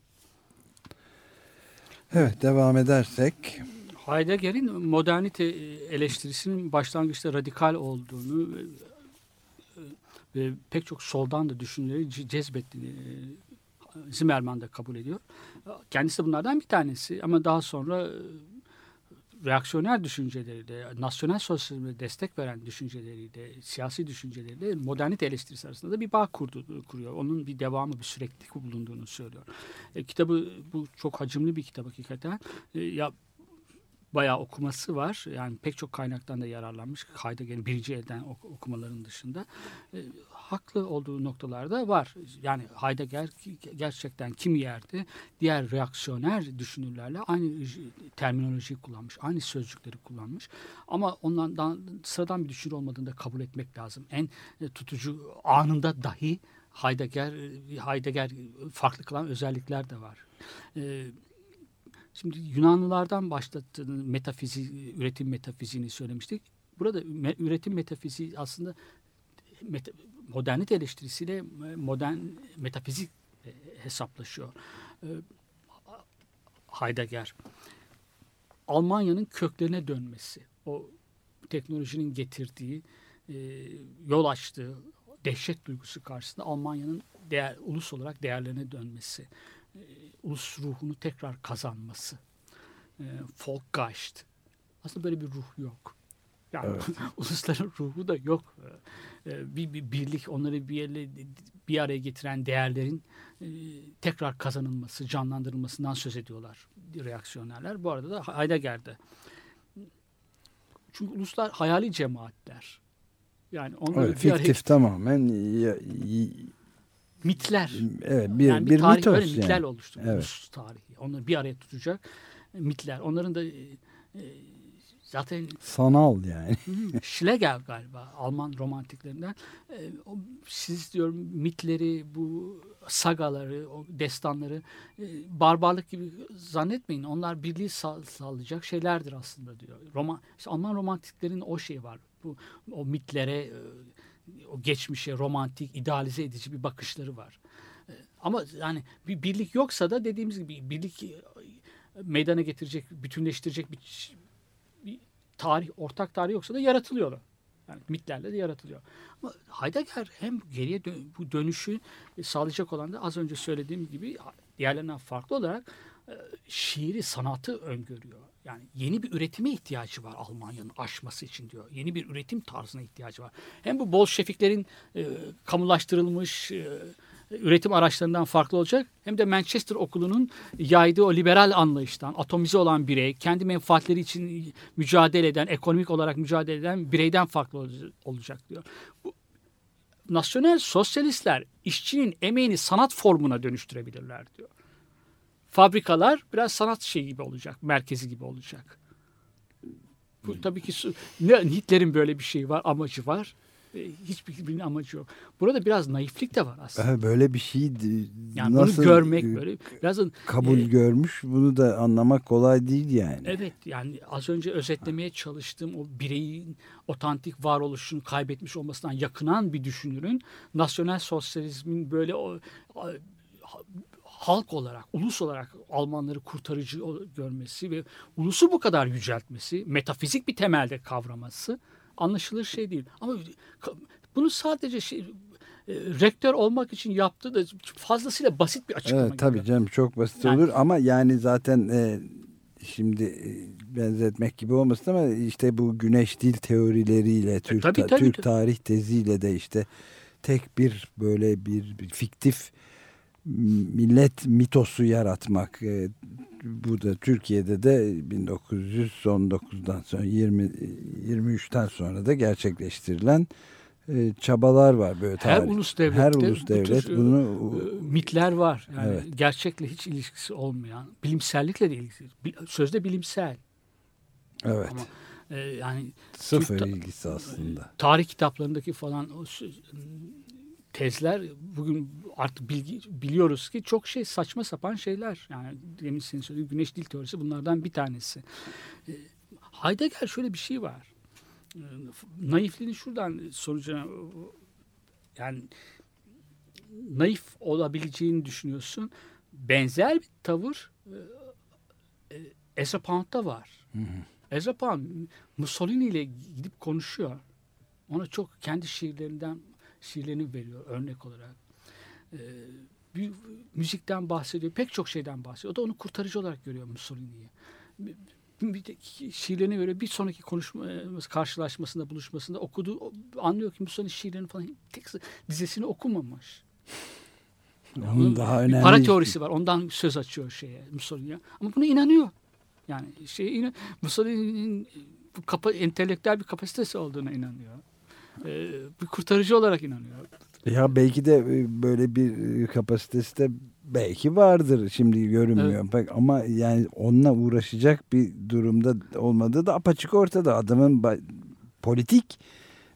Evet devam edersek Heidegger'in modernite eleştirisinin başlangıçta radikal olduğunu ve, ve pek çok soldan da düşünceleri ce- cezbettiğini e, Zimmerman da kabul ediyor. Kendisi de bunlardan bir tanesi ama daha sonra e, reaksiyoner düşünceleriyle, nasyonel sosyalizme destek veren düşünceleriyle, siyasi düşünceleriyle modernite eleştirisi arasında da bir bağ kurdu, kuruyor. Onun bir devamı, bir süreklilik bulunduğunu söylüyor. E, kitabı bu çok hacimli bir kitap hakikaten. E, ya bayağı okuması var. Yani pek çok kaynaktan da yararlanmış. Heidegger'in birinci elden ok- okumaların dışında. E, haklı olduğu noktalarda var. Yani Heidegger gerçekten kim yerde diğer reaksiyoner düşünürlerle aynı terminolojiyi kullanmış. Aynı sözcükleri kullanmış. Ama ondan sıradan bir düşünür olmadığını da kabul etmek lazım. En e, tutucu anında dahi Heidegger, Heidegger farklı kılan özellikler de var. E, Şimdi Yunanlılardan başlattığını metafizi, üretim metafiziğini söylemiştik. Burada üretim metafiziği aslında meta, modernite eleştirisiyle modern metafizik e, hesaplaşıyor. E, Heidegger. Almanya'nın köklerine dönmesi, o teknolojinin getirdiği, e, yol açtığı dehşet duygusu karşısında Almanya'nın değer, ulus olarak değerlerine dönmesi, ulus ruhunu tekrar kazanması, e, Volkgeist. Aslında böyle bir ruh yok. Yani ulusların ruhu da yok. E, bir, bir birlik, onları bir yerle bir araya getiren değerlerin e, tekrar kazanılması, canlandırılmasından söz ediyorlar reaksiyonerler. Bu arada da Heidegger'de. Çünkü uluslar hayali cemaatler. Yani onları evet, bir araya fiktif tamamen mitler. evet, bir, yani bir, tarih mitos böyle yani. mitler oluştu. Evet. Tarihi. Onları bir araya tutacak mitler. Onların da e, e, zaten Sanal yani. Schlegel galiba Alman romantiklerinden. E, o, siz diyorum mitleri, bu sagaları, o destanları e, barbarlık gibi zannetmeyin. Onlar birliği sağ, sağlayacak şeylerdir aslında diyor. Roman, işte Alman romantiklerin o şeyi var. Bu o mitlere, e, o geçmişe romantik, idealize edici bir bakışları var. E, ama yani bir birlik yoksa da dediğimiz gibi birlik e, meydana getirecek, bütünleştirecek bir bir tarih, ortak tarih yoksa da yaratılıyor. Yani mitlerle de yaratılıyor. Ama Heidegger hem geriye dö- bu dönüşü sağlayacak olan da az önce söylediğim gibi diğerlerinden farklı olarak e, şiiri, sanatı öngörüyor. Yani yeni bir üretime ihtiyacı var Almanya'nın aşması için diyor. Yeni bir üretim tarzına ihtiyacı var. Hem bu Bolşeviklerin e, kamulaştırılmış e, üretim araçlarından farklı olacak. Hem de Manchester okulunun yaydığı o liberal anlayıştan atomize olan birey, kendi menfaatleri için mücadele eden, ekonomik olarak mücadele eden bireyden farklı ol- olacak diyor. Bu, nasyonel sosyalistler işçinin emeğini sanat formuna dönüştürebilirler diyor. Fabrikalar biraz sanat şeyi gibi olacak, merkezi gibi olacak. Bu tabii ki ne Hitler'in böyle bir şeyi var, amacı var. E, Hiçbirinin amacı yok. Burada biraz naiflik de var aslında. Böyle bir şey Yani nasıl bunu görmek e, böyle biraz kabul e, görmüş bunu da anlamak kolay değil yani. Evet yani az önce özetlemeye çalıştığım o bireyin otantik varoluşunu kaybetmiş olmasından yakınan bir düşünürün nasyonel sosyalizmin böyle o, halk olarak, ulus olarak Almanları kurtarıcı görmesi ve ulusu bu kadar yüceltmesi, metafizik bir temelde kavraması anlaşılır şey değil. Ama bunu sadece şey, e, rektör olmak için yaptığı da fazlasıyla basit bir açıklama. Evet tabii gibi. canım çok basit Yani- olur ama yani zaten e, şimdi e, benzetmek gibi olmasın ama işte bu güneş dil teorileriyle Türk, E, tabii, ta- tabii, Türk tabii. tarih teziyle de işte tek bir böyle bir, bir fiktif millet mitosu yaratmak e, bu da Türkiye'de de 1919'dan sonra 20 23'ten sonra da gerçekleştirilen e, çabalar var böyle Her tarih. ulus devlette her ulus bu devlet tür, e, bunu mitler var. Yani Evet. gerçekle hiç ilişkisi olmayan, bilimsellikle de ilgisi. Sözde bilimsel evet ama yani sıfır ilgisi aslında. tarih kitaplarındaki falan tezler bugün artık bilgi, biliyoruz ki çok şey saçma sapan şeyler. Yani demin senin söylediğin güneş dil teorisi bunlardan bir tanesi. E, Heidegger şöyle bir şey var. E, naifliğini şuradan sonucuna yani naif olabileceğini düşünüyorsun. Benzer bir tavır e, e, Pound'da var. Pound Mussolini ile gidip konuşuyor. Ona çok kendi şiirlerinden şiirlerini veriyor örnek olarak. Ee, bir, müzikten bahsediyor. Pek çok şeyden bahsediyor. O da onu kurtarıcı olarak görüyor Mussolini'yi. Bir, de şiirlerini veriyor. Bir sonraki konuşma karşılaşmasında, buluşmasında okudu. Anlıyor ki Mussolini şiirlerini falan tek dizesini okumamış. Onun daha bir önemli para teorisi var. Ondan söz açıyor şeye Mussolini'ye. Ama buna inanıyor. Yani şey Mussolini'nin bu kapa, entelektüel bir kapasitesi olduğuna inanıyor. Ee, bir kurtarıcı olarak inanıyor. Ya belki de e, böyle bir e, kapasitesi de belki vardır şimdi görünmüyor pek ama yani onunla uğraşacak bir durumda olmadığı da apaçık ortada adamın politik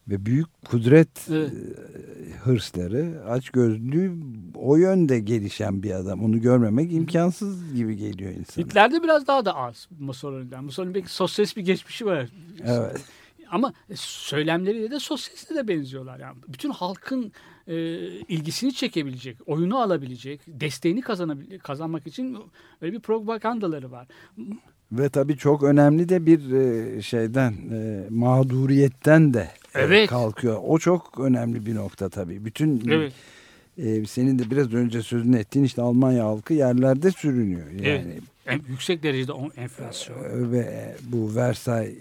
ve büyük kudret Evet. e, hırsları açgözlülüğü o yönde gelişen bir adam onu görmemek imkansız gibi geliyor insana. Hitler'de biraz daha da az Mussolini'den. Mussolini belki sosyalist bir geçmişi var. Evet. Ama söylemleriyle de sosyaliste de benziyorlar. Yani bütün halkın e, ilgisini çekebilecek, oyunu alabilecek, desteğini kazanabil- kazanmak için öyle bir propagandaları var. Ve tabii çok önemli de bir e, şeyden e, mağduriyetten de e, Evet. kalkıyor. O çok önemli bir nokta tabii. Bütün Evet. E, senin de biraz önce sözünü ettiğin işte Almanya halkı yerlerde sürünüyor. Yani Evet. En yüksek derecede enflasyon. e, ve bu Versay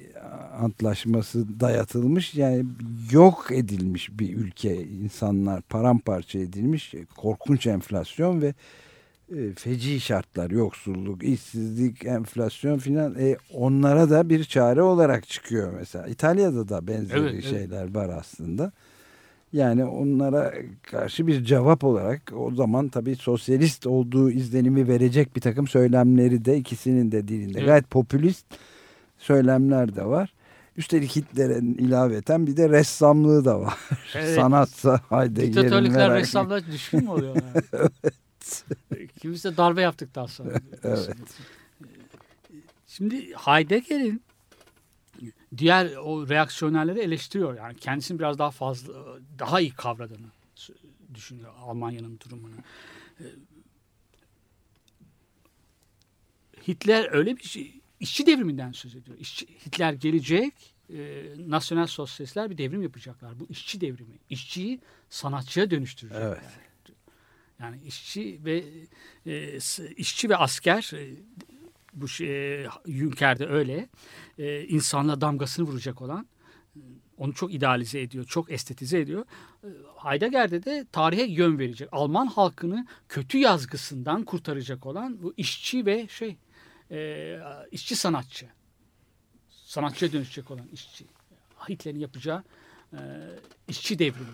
antlaşması dayatılmış yani yok edilmiş bir ülke insanlar paramparça edilmiş korkunç enflasyon ve e, feci şartlar yoksulluk işsizlik enflasyon filan e, onlara da bir çare olarak çıkıyor mesela İtalya'da da benzeri Evet, evet. şeyler var aslında yani onlara karşı bir cevap olarak o zaman tabii sosyalist olduğu izlenimi verecek bir takım söylemleri de ikisinin de dilinde Evet. gayet popülist söylemler de var. Üstelik Hitler'in ilaveten bir de ressamlığı da var. Evet. Sanatsa Heidegger'in Diktatörlükler ressamlar düşkün mü oluyorlar? Kimisi de darbe yaptıktan sonra. Evet. Şimdi Heidegger'in diğer o reaksiyonerleri eleştiriyor. Yani kendisini biraz daha fazla, daha iyi kavradığını düşünüyor Almanya'nın durumunu. Ee, Hitler öyle bir şey, işçi devriminden söz ediyor. İşçi, Hitler gelecek, e, nasyonel sosyalistler bir devrim yapacaklar. Bu işçi devrimi. İşçiyi sanatçıya dönüştürecekler. Evet. Yani işçi ve e, işçi ve asker e, bu şey, e, Junker'de öyle e, insanla damgasını vuracak olan e, onu çok idealize ediyor, çok estetize ediyor. E, Heidegger'de de tarihe yön verecek. Alman halkını kötü yazgısından kurtaracak olan bu işçi ve şey e, işçi sanatçı. Sanatçıya dönüşecek olan işçi. Hitler'in yapacağı e, işçi devrimi.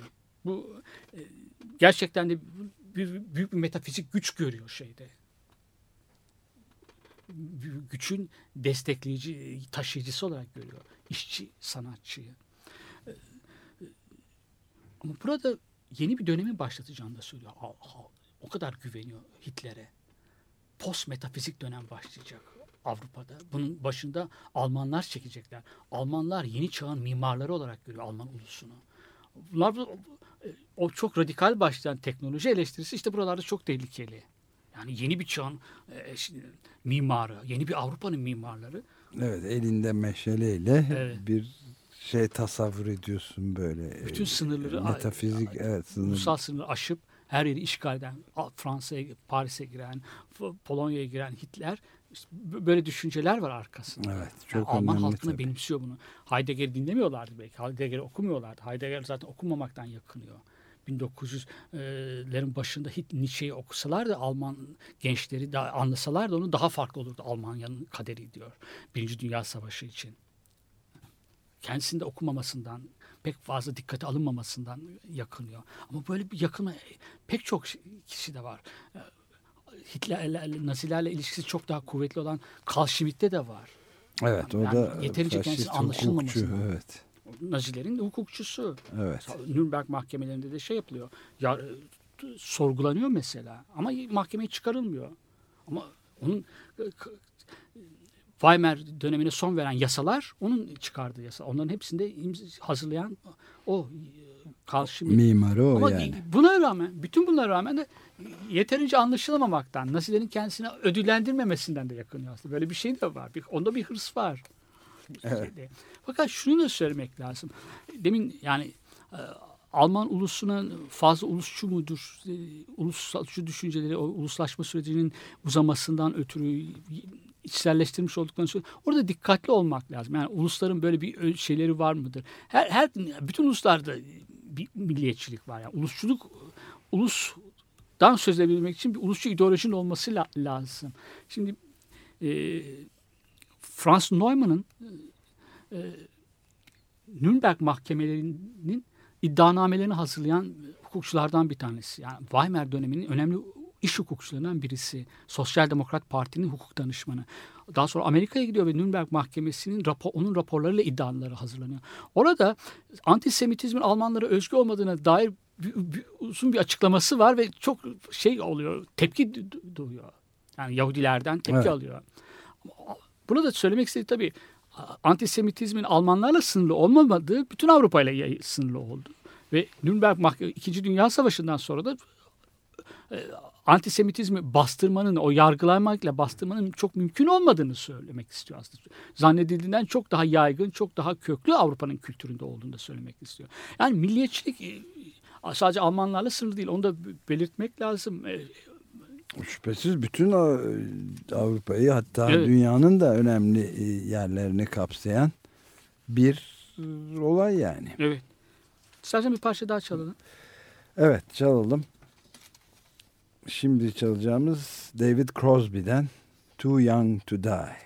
Bu e, gerçekten de bir, büyük bir metafizik güç görüyor şeyde. Gü- Güçün destekleyici, taşıyıcısı olarak görüyor. işçi, sanatçıyı. Ee, e, Ama burada yeni bir dönemi başlatacağını da söylüyor. O kadar güveniyor Hitler'e. Post metafizik dönem başlayacak Avrupa'da. Bunun başında Almanlar çekecekler. Almanlar yeni çağın mimarları olarak görüyor Alman ulusunu. Bunlar bu- o çok radikal başlayan teknoloji eleştirisi işte buralarda çok tehlikeli. Yani yeni bir çağın e, mimarı, yeni bir Avrupa'nın mimarları. Evet elinde meşaleyle Evet. bir şey tasavvur ediyorsun böyle. Bütün sınırları metafizik a- evet sınır. ulusal sınırı aşıp her yeri işgal eden, Fransa'ya, Paris'e giren, Polonya'ya giren Hitler işte böyle düşünceler var arkasında. Evet, Yani çok Alman önemli halkına tabii. benimsiyor bunu. Heidegger'i dinlemiyorlardı belki. Heidegger'i okumuyorlardı. Heidegger zaten okumamaktan yakınıyor. 1900'lerin başında Nietzsche'yi okusalar da Alman gençleri da anlasalar da onu daha farklı olurdu Almanya'nın kaderi diyor. Birinci Dünya Savaşı için. Kendisinde okumamasından, pek fazla dikkate alınmamasından yakınıyor. Ama böyle bir yakını pek çok kişi de var. Hitler'le, Nazilerle ilişkisi çok daha kuvvetli olan Karl Schmitt'te de var. Evet o Yani da yeterince kendisi hukukçu, anlaşılmamasından. Evet. Nazilerin hukukçusu. Evet. Nürnberg mahkemelerinde de şey yapılıyor. Ya, e, sorgulanıyor mesela ama mahkemeye çıkarılmıyor. Ama onun e, Weimar dönemine son veren yasalar onun çıkardığı yasa. Onların hepsinde hazırlayan o Schmitt. Mimarı o Ama yani. buna rağmen, bütün bunlara rağmen de yeterince anlaşılamamaktan, Nazilerin kendisini ödüllendirmemesinden de yakınıyor aslında. Böyle bir şey de var. Bir, onda bir hırs var. Şeyde. Fakat şunu da söylemek lazım. Demin yani e, Alman ulusuna fazla ulusçu mudur? E, Ulussalcı düşünceleri, o uluslaşma sürecinin uzamasından ötürü içselleştirmiş olduklarını söylüyor. Orada dikkatli olmak lazım. Yani ulusların böyle bir şeyleri var mıdır? Her, her bütün uluslarda bir milliyetçilik var. Yani ulusçuluk ulustan söz edebilmek için bir ulusçu ideolojinin olması la- lazım. Şimdi e, Franz Neumann'ın e, Nürnberg mahkemelerinin iddianamelerini hazırlayan hukukçulardan bir tanesi. Yani Weimar döneminin önemli iş hukukçularından birisi. Sosyal Demokrat Parti'nin hukuk danışmanı. Daha sonra Amerika'ya gidiyor ve Nürnberg Mahkemesi'nin rapor, onun raporlarıyla iddiaları hazırlanıyor. Orada antisemitizmin Almanlara özgü olmadığına dair bir- bir- uzun bir açıklaması var ve çok şey oluyor, tepki du- duyuyor. Yani Yahudilerden tepki Evet. alıyor. Bunu da söylemek istediğim tabii antisemitizmin Almanlarla sınırlı olmamadığı bütün Avrupa ile sınırlı oldu. Ve Nürnberg Mahkeme 2. Dünya Savaşı'ndan sonra da e, antisemitizmi bastırmanın, o yargılamakla bastırmanın çok mümkün olmadığını söylemek istiyor aslında. Zannedildiğinden çok daha yaygın, çok daha köklü Avrupa'nın kültüründe olduğunu da söylemek istiyor. Yani milliyetçilik e, sadece Almanlarla sınırlı değil. Onu da belirtmek lazım. E, Şüphesiz bütün Av- Avrupa'yı hatta Evet. dünyanın da önemli e, yerlerini kapsayan bir olay yani. Evet. İstersen bir parça daha çalalım. Evet çalalım. Şimdi çalacağımız David Crosby'den Too Young to Die.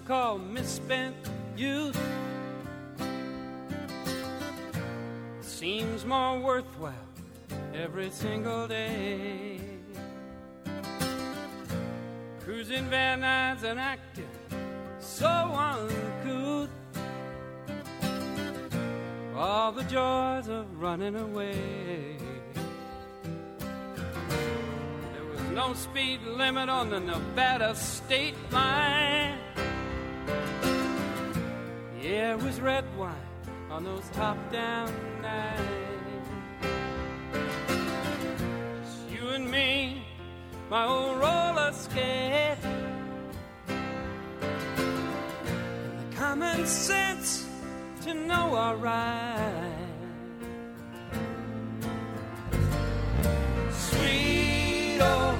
So called misspent youth. Seems more worthwhile every single day. Cruising Van Nuys and acting so uncouth. All the joys of running away. There was no speed limit on the Nevada state line. The air was red wine on those top down nights. Just you and me, my old roller skate. And the common sense to know our right. Sweet old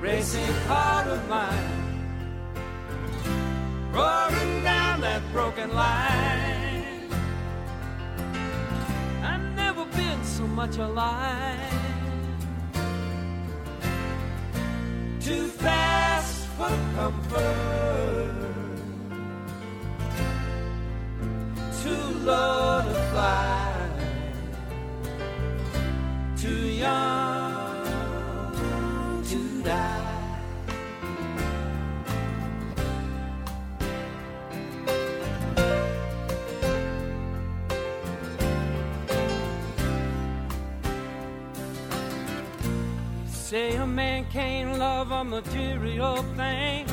racing heart of mine, roaring broken line. I've never been so much alive. Too fast for comfort, too low to fly, too young Say a man can't love a material thing.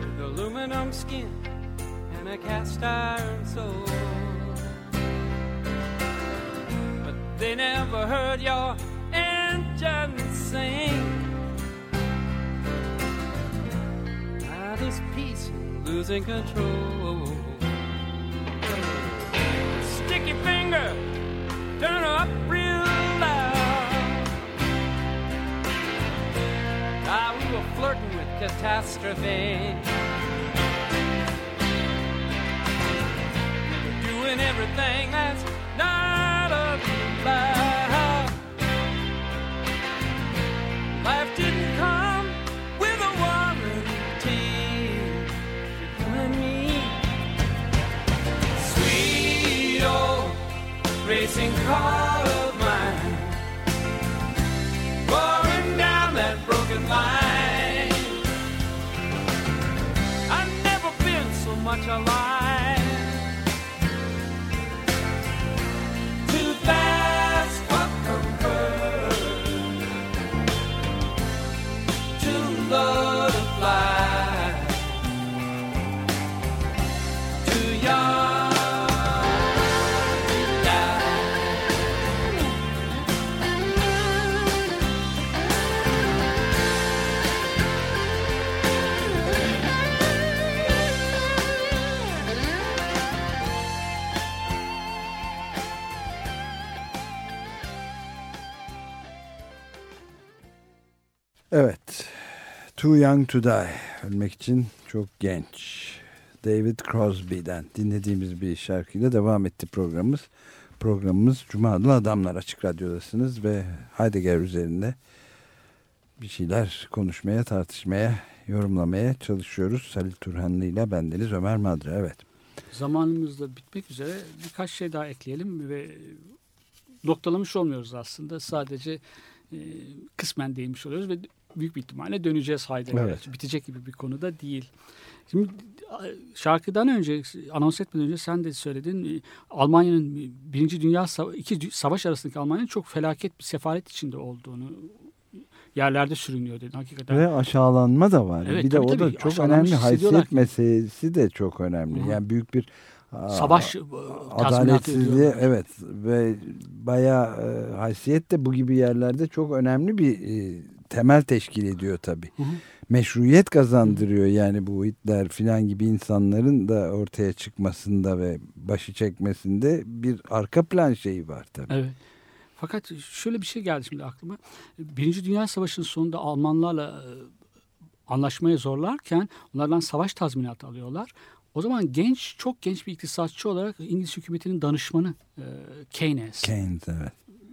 with aluminum skin and a cast iron soul. But they never heard your engine sing. Now this peace losing control. Stick your finger, turn up catastrophe. Doing everything that's not allowed. Life didn't come with a warranty for you and me. Sweet old racing car of mine, roaring down that broken line. Much alive. Evet. Too Young to Die. Ölmek için çok genç. David Crosby'den dinlediğimiz bir şarkıyla devam etti programımız. Programımız Cuma Adlı Adamlar Açık Radyo'dasınız ve Heidegger üzerinde bir şeyler konuşmaya, tartışmaya, yorumlamaya çalışıyoruz. Halil Turhanlı ile bendeniz Ömer Madra. Evet. Zamanımız da bitmek üzere birkaç şey daha ekleyelim ve noktalamış olmuyoruz aslında. Sadece e, kısmen değinmiş oluyoruz ve büyük bir ihtimalle döneceğiz Heidegger'e. Evet. Bitecek gibi bir konuda değil. Şimdi şarkıdan önce anons etmeden önce sen de söyledin Almanya'nın Birinci Dünya iki savaş arasındaki Almanya'nın çok felaket bir sefalet içinde olduğunu yerlerde sürünüyor dedin hakikaten. Ve aşağılanma da var. Evet, bir de tabii, o da tabii. çok önemli. Haysiyet ki. meselesi de çok önemli. Hı. Yani büyük bir Savaş e, adaletsizliği evet ve bayağı e, haysiyet de bu gibi yerlerde çok önemli bir e, temel teşkil ediyor tabii. Hı hı. Meşruiyet kazandırıyor yani bu Hitler filan gibi insanların da ortaya çıkmasında ve başı çekmesinde bir arka plan şeyi var tabii. Evet. Fakat şöyle bir şey geldi şimdi aklıma. Birinci Dünya Savaşı'nın sonunda Almanlarla e, anlaşmaya zorlarken onlardan savaş tazminatı alıyorlar. O zaman genç, çok genç bir iktisatçı olarak İngiliz hükümetinin danışmanı e, Keynes. Keynes evet.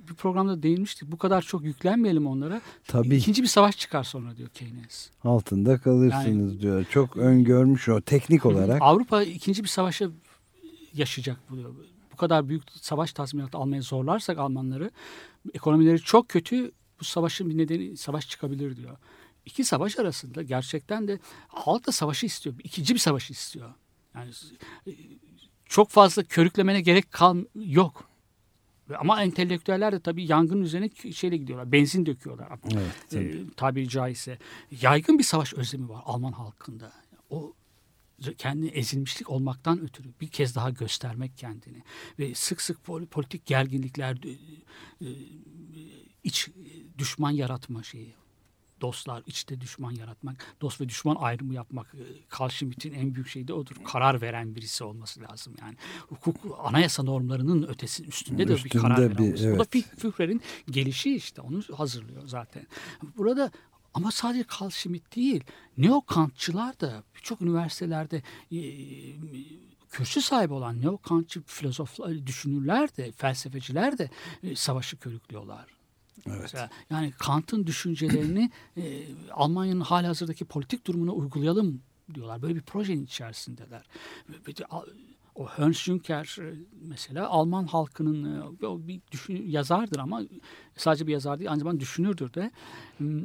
Bir programda değinmiştik. Bu kadar çok yüklenmeyelim onlara. Tabii. İkinci bir savaş çıkar sonra diyor Keynes. Altında kalırsınız diyor. Çok öngörmüş o teknik olarak. Avrupa ikinci bir savaşa yaşayacak bu diyor. Bu kadar büyük savaş tazminatı almaya zorlarsak Almanları ekonomileri çok kötü bu savaşın bir nedeni savaş çıkabilir diyor. İki savaş arasında gerçekten de halk da savaşı istiyor. İkinci bir savaşı istiyor. Yani e, çok fazla körüklemene gerek kal yok. Ama entelektüeller de tabii yangın üzerine şeyle gidiyorlar. Benzin döküyorlar. Evet, e, tabii. tabiri caizse. Yaygın bir savaş özlemi var Alman halkında. O kendi ezilmişlik olmaktan ötürü bir kez daha göstermek kendini ve sık sık pol- politik gerginlikler e, e, iç düşman yaratma şeyi dostlar içte düşman yaratmak dost ve düşman ayrımı yapmak e, Carl Schmitt'in en büyük şeyi de odur karar veren birisi olması lazım yani hukuk anayasa normlarının ötesi üstünde de bir Üstünde karar veren bir- olması. o da evet. Füh- Führer'in gelişi işte onu hazırlıyor zaten burada ama sadece Carl Schmitt değil, neo-Kantçılar da birçok üniversitelerde e, kürsü sahibi olan neo-Kantçı filozoflar, düşünürler de, felsefeciler de e, savaşı körüklüyorlar. Mesela, yani Kant'ın düşüncelerini e, Almanya'nın halihazırdaki politik durumuna uygulayalım diyorlar. Böyle bir projenin içerisindeler. O Ernst Juncker e, mesela Alman halkının e, bir düşün, yazardır ama sadece bir yazar değil aynı zamanda düşünürdür de. Hmm,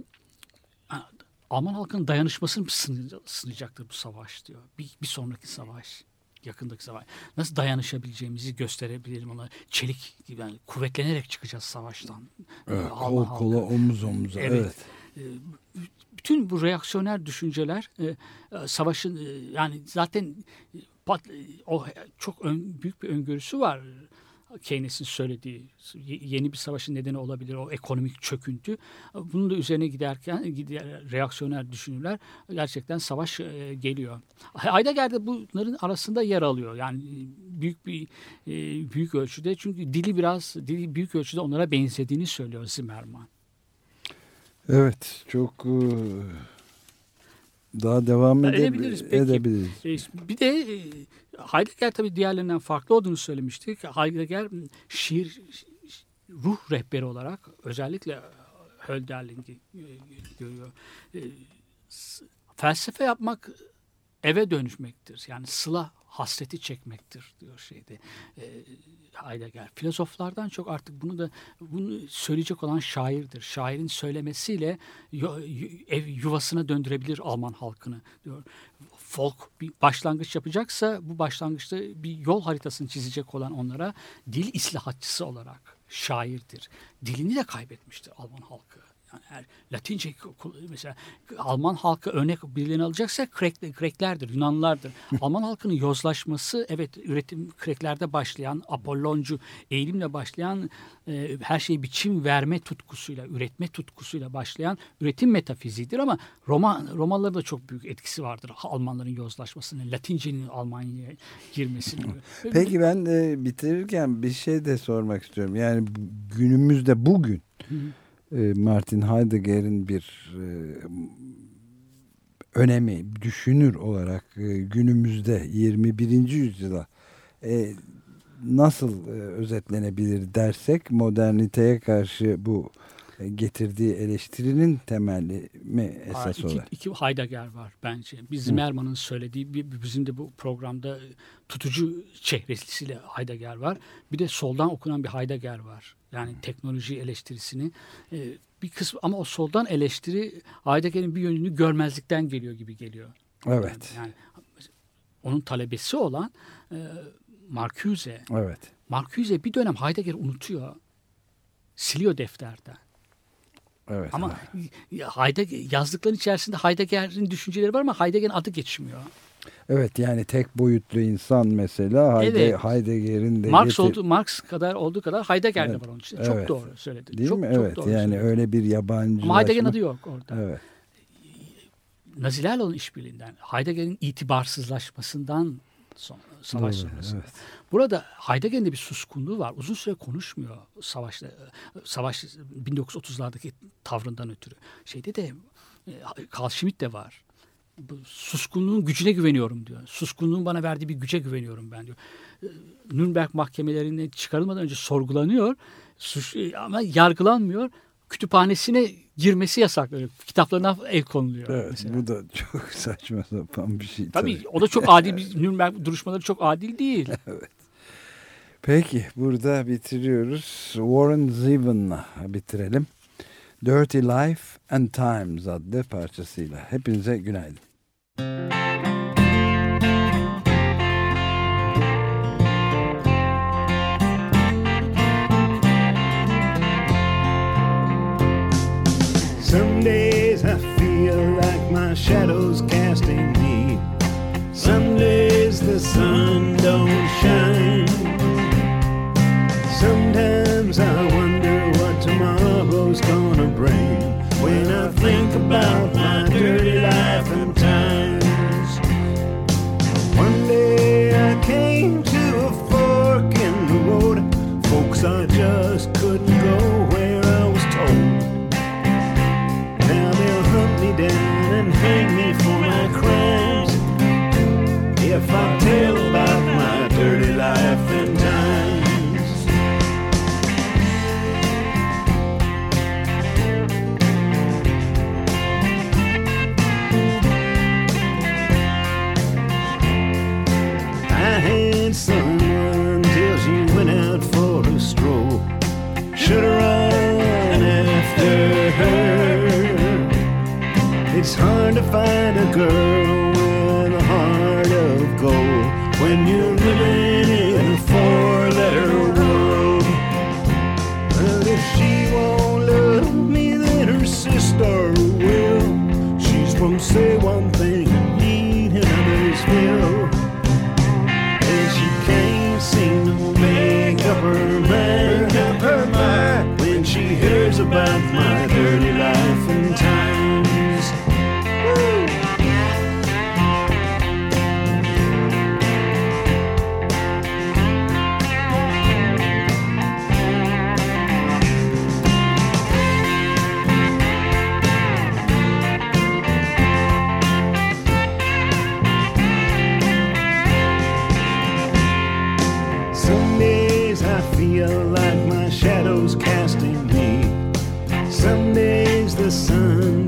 Alman halkının dayanışmasını sını- sınayacaktır bu savaş diyor. Bir, bir sonraki savaş, yakındaki savaş. Nasıl dayanışabileceğimizi gösterebilirim ona. Çelik gibi yani kuvvetlenerek çıkacağız savaştan. Evet, Alman kol kola halkı. omuz omuza. Evet. Evet. Ee, bütün bu reaksiyoner düşünceler e, e, savaşın e, yani zaten o çok ön- büyük bir öngörüsü var. Keynes'in söylediği ye- yeni bir savaşın nedeni olabilir o ekonomik çöküntü. Bunun da üzerine giderken gider, reaksiyoner düşünürler gerçekten savaş e, geliyor. Heidegger de bunların arasında yer alıyor. Yani büyük bir e, büyük ölçüde çünkü dili biraz dili büyük ölçüde onlara benzediğini söylüyor Zimmerman. Evet çok e, daha devam edebiliriz. edebiliriz, peki. edebiliriz. E, Bir de e, Heidegger tabii diğerlerinden farklı olduğunu söylemiştik. Heidegger şiir ruh rehberi olarak özellikle Hölderlin'i e, görüyor. E, Felsefe yapmak eve dönüşmektir. Yani sıla hasreti çekmektir diyor şeyde. E, Heidegger. Filozoflardan çok artık bunu da bunu söyleyecek olan şairdir. Şairin söylemesiyle ev yuvasına döndürebilir Alman halkını diyor. Folk bir başlangıç yapacaksa bu başlangıçta bir yol haritasını çizecek olan onlara dil islahatçısı olarak şairdir. Dilini de kaybetmiştir Alman halkı. Yani Latince mesela Alman halkı örnek birilerini alacaksa Krek, Kreklerdir, Yunanlılardır. Alman halkının yozlaşması evet üretim Kreklerde başlayan Apolloncu eğilimle başlayan e, her şeyi biçim verme tutkusuyla, üretme tutkusuyla başlayan üretim metafiziğidir ama Roma Romalıların da çok büyük etkisi vardır Almanların yozlaşmasının, Latince'nin Almanya'ya girmesinin. Peki ben e, bitirirken bir şey de sormak istiyorum. Yani günümüzde bugün Martin Heidegger'in bir e, önemi düşünür olarak e, günümüzde 21. yüzyıla e, nasıl e, özetlenebilir dersek moderniteye karşı bu e, getirdiği eleştirinin temeli mi Aa, esas iki, olarak? iki Heidegger var bence. Bir Zimmerman'ın söylediği, bizim de bu programda tutucu çehresiyle Heidegger var. Bir de soldan okunan bir Heidegger var. Yani teknoloji eleştirisini. e, bir kısmı ama o soldan eleştiri Heidegger'in bir yönünü görmezlikten geliyor gibi geliyor. Evet. Yani onun talebesi olan e, Marcuse. Evet. Marcuse bir dönem Heidegger unutuyor. Siliyor defterden. Evet. Ama ya Heidegger, yazdıkların içerisinde Heidegger'in düşünceleri var ama Heidegger'in adı geçmiyor. Evet yani tek boyutlu insan mesela Heide, Evet. Heidegger'in de Marx getir- oldu Marx kadar olduğu kadar Heidegger de Evet, var onun için. Çok evet. doğru söyledi. Değil çok, mi? çok evet doğru yani söyledi. öyle bir yabancı. Ama Heidegger'in adı yok orada. Evet. Nazilerle olan işbirliğinden, Heidegger'in itibarsızlaşmasından sonra, savaş Doğru, sonrası. evet. Burada Heidegger'in de bir suskunluğu var. Uzun süre konuşmuyor savaşta. Savaş 1930'lardaki tavrından ötürü. Şeyde de e, Carl Schmitt de var. Suskunluğun gücüne güveniyorum diyor. Suskunluğun bana verdiği bir güce güveniyorum ben diyor. E, Nürnberg mahkemelerine çıkarılmadan önce sorgulanıyor. Suç, e, ama yargılanmıyor. Kütüphanesine girmesi yasaklanıyor. Kitaplarına el konuluyor. Evet, mesela. bu da çok saçma sapan bir şey. Tabii o da çok adil bir Nürnberg duruşmaları çok adil değil. Peki burada bitiriyoruz. Warren Zevon'la bitirelim. Dirty Life and Times adlı parçasıyla. Hepinize günaydın. Someday feel like my shadow's casting me. Some days the sun